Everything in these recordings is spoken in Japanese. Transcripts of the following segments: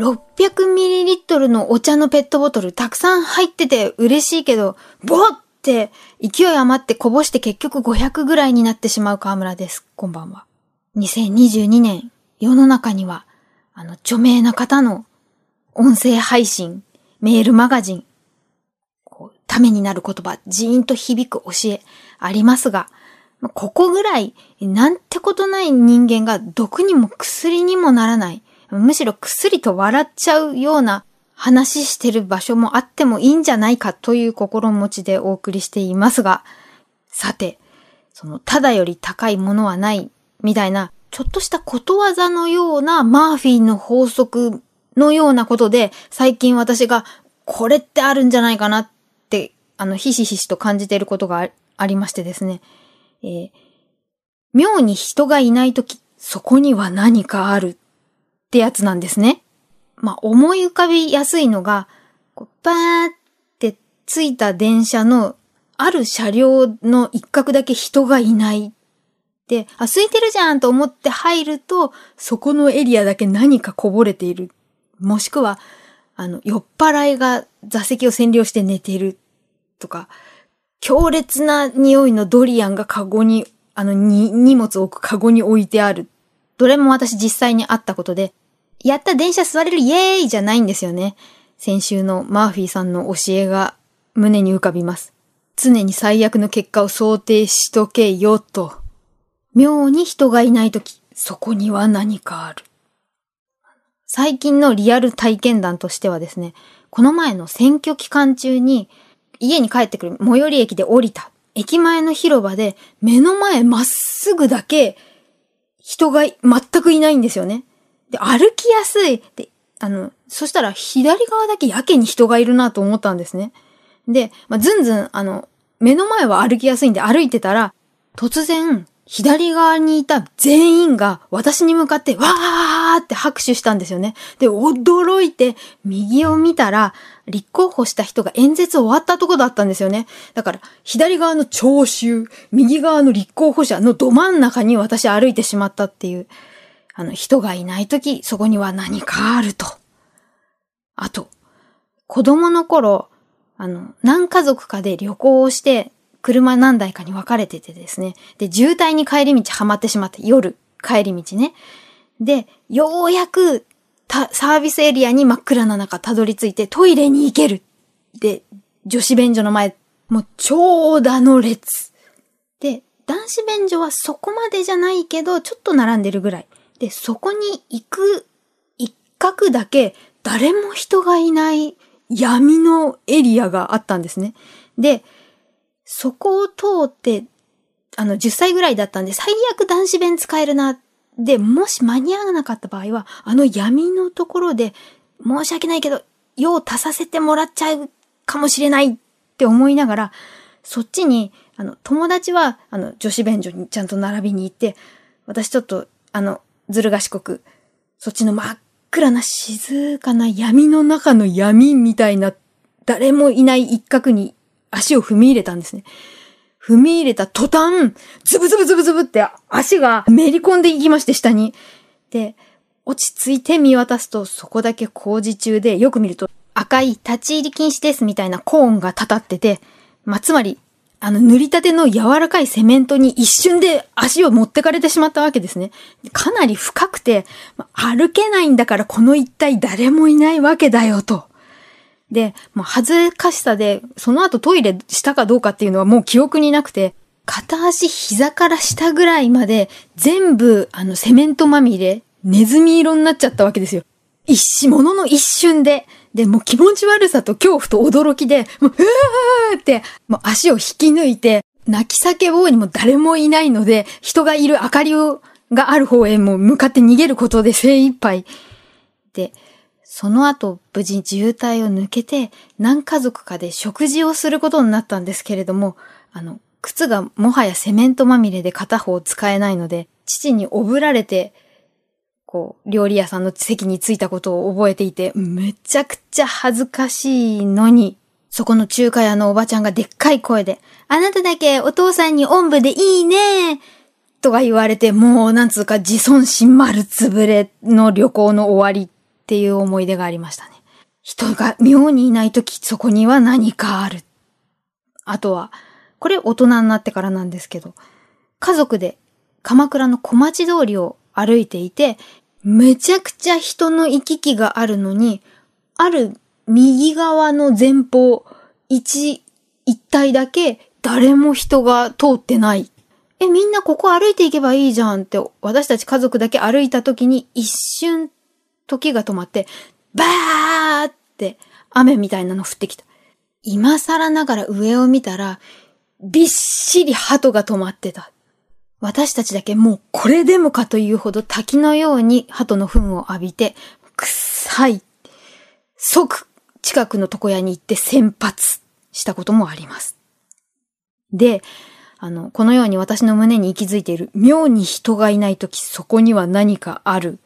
600ml のお茶のペットボトルたくさん入ってて嬉しいけど、ボッって勢い余ってこぼして結局500ぐらいになってしまう河村です。こんばんは。2022年、世の中には、あの、著名な方の音声配信、メールマガジン、こうためになる言葉、ジーンと響く教えありますが、ここぐらい、なんてことない人間が毒にも薬にもならない。むしろ薬と笑っちゃうような話してる場所もあってもいいんじゃないかという心持ちでお送りしていますが、さて、その、ただより高いものはない、みたいな、ちょっとしたことわざのようなマーフィーの法則のようなことで、最近私が、これってあるんじゃないかなって、あの、ひしひしと感じていることがありましてですね。えー、妙に人がいないとき、そこには何かあるってやつなんですね。まあ、思い浮かびやすいのが、こうバーってついた電車のある車両の一角だけ人がいない。で、あ、空いてるじゃんと思って入ると、そこのエリアだけ何かこぼれている。もしくは、あの、酔っ払いが座席を占領して寝ているとか、強烈な匂いのドリアンがカゴに、あの、に、荷物を置くカゴに置いてある。どれも私実際にあったことで、やった電車座れるイエーイじゃないんですよね。先週のマーフィーさんの教えが胸に浮かびます。常に最悪の結果を想定しとけよと。妙に人がいないとき、そこには何かある。最近のリアル体験談としてはですね、この前の選挙期間中に家に帰ってくる最寄り駅で降りた。駅前の広場で目の前まっすぐだけ人が全くいないんですよね。で、歩きやすい。で、あの、そしたら左側だけやけに人がいるなと思ったんですね。で、まあ、ずんずん、あの、目の前は歩きやすいんで歩いてたら、突然、左側にいた全員が私に向かってわーって拍手したんですよね。で、驚いて右を見たら、立候補した人が演説終わったとこだったんですよね。だから、左側の聴衆、右側の立候補者のど真ん中に私歩いてしまったっていう。あの、人がいないとき、そこには何かあると。あと、子供の頃、あの、何家族かで旅行をして、車何台かに分かれててですね。で、渋滞に帰り道はまってしまって、夜、帰り道ね。で、ようやく、サービスエリアに真っ暗な中たどり着いてトイレに行ける。で、女子便所の前、もう長蛇の列。で、男子便所はそこまでじゃないけど、ちょっと並んでるぐらい。で、そこに行く一角だけ誰も人がいない闇のエリアがあったんですね。で、そこを通って、あの、10歳ぐらいだったんで、最悪男子弁使えるな。で、もし間に合わなかった場合は、あの闇のところで、申し訳ないけど、用を足させてもらっちゃうかもしれないって思いながら、そっちに、あの、友達は、あの、女子便所にちゃんと並びに行って、私ちょっと、あの、ずる賢く、そっちの真っ暗な静かな闇の中の闇みたいな、誰もいない一角に足を踏み入れたんですね。踏み入れた途端、ズブズブズブズブって足がめり込んでいきまして、下に。で、落ち着いて見渡すと、そこだけ工事中で、よく見ると赤い立ち入り禁止ですみたいなコーンが立たってて、まあ、つまり、あの、塗りたての柔らかいセメントに一瞬で足を持ってかれてしまったわけですね。かなり深くて、歩けないんだからこの一帯誰もいないわけだよと。で、もう恥ずかしさで、その後トイレしたかどうかっていうのはもう記憶になくて、片足膝から下ぐらいまで全部あのセメントまみれ、ネズミ色になっちゃったわけですよ。一瞬、ものの一瞬で、で、もう気持ち悪さと恐怖と驚きで、もう、うーって、もう足を引き抜いて、泣き叫ぼうにも誰もいないので、人がいる明かりを、がある方へも向かって逃げることで精一杯。で、その後、無事渋滞を抜けて、何家族かで食事をすることになったんですけれども、あの、靴がもはやセメントまみれで片方使えないので、父におぶられて、こう、料理屋さんの席に着いたことを覚えていて、めちゃくちゃ恥ずかしいのに、そこの中華屋のおばちゃんがでっかい声で、あなただけお父さんにおんぶでいいねとか言われて、もうなんつうか自尊心丸つぶれの旅行の終わりっていう思い出がありましたね。人が妙にいないとき、そこには何かある。あとは、これ大人になってからなんですけど、家族で鎌倉の小町通りを歩いていて、めちゃくちゃ人の行き来があるのに、ある右側の前方、一、一体だけ誰も人が通ってない。え、みんなここ歩いていけばいいじゃんって、私たち家族だけ歩いた時に一瞬時が止まって、バーって雨みたいなの降ってきた。今更ながら上を見たら、びっしり鳩が止まってた。私たちだけもうこれでもかというほど滝のように鳩の糞を浴びて、臭い。即近くの床屋に行って先発したこともあります。で、あの、このように私の胸に息づいている妙に人がいないときそこには何かある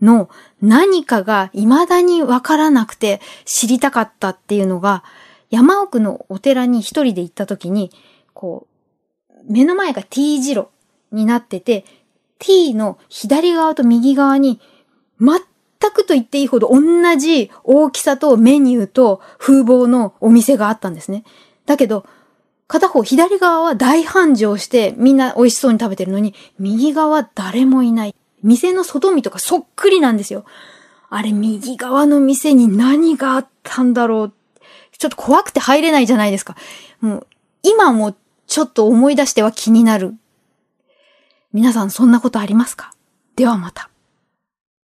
の何かが未だにわからなくて知りたかったっていうのが山奥のお寺に一人で行ったときにこう目の前が T 字路になってて T の左側と右側に全くと言っていいほど同じ大きさとメニューと風貌のお店があったんですね。だけど、片方左側は大繁盛してみんな美味しそうに食べてるのに、右側誰もいない。店の外見とかそっくりなんですよ。あれ右側の店に何があったんだろう。ちょっと怖くて入れないじゃないですか。もう、今もちょっと思い出しては気になる。皆さんそんなことありますか？ではまた。